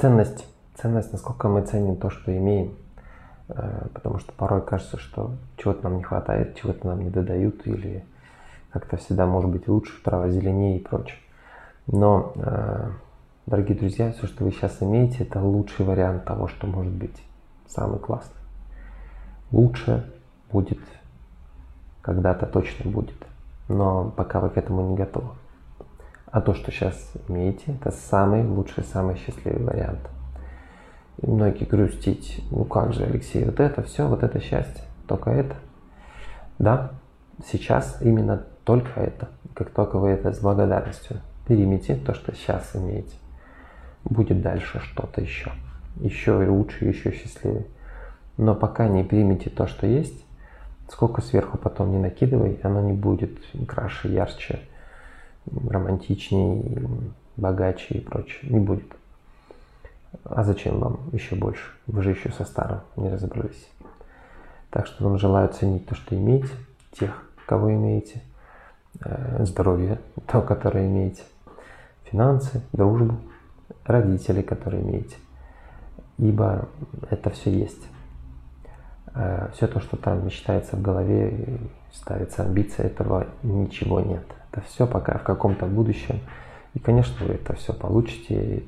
ценность. Ценность, насколько мы ценим то, что имеем. Э, потому что порой кажется, что чего-то нам не хватает, чего-то нам не додают, или как-то всегда может быть лучше, трава зеленее и прочее. Но, э, дорогие друзья, все, что вы сейчас имеете, это лучший вариант того, что может быть. Самый классный. Лучше будет, когда-то точно будет. Но пока вы к этому не готовы. А то, что сейчас имеете, это самый лучший, самый счастливый вариант. И многие грустить, ну как же, Алексей, вот это все, вот это счастье, только это. Да, сейчас именно только это. Как только вы это с благодарностью примите, то, что сейчас имеете, будет дальше что-то еще. Еще лучше, еще счастливее. Но пока не примите то, что есть, сколько сверху потом не накидывай, оно не будет краше, ярче, романтичнее, богаче и прочее. Не будет. А зачем вам еще больше? Вы же еще со старым не разобрались. Так что вам желаю ценить то, что имеете, тех, кого имеете, э, здоровье, то, которое имеете, финансы, дружбу, родителей, которые имеете. Ибо это все есть. Э, все то, что там мечтается в голове, ставится амбиция, этого ничего нет. Это все пока в каком-то будущем. И, конечно, вы это все получите.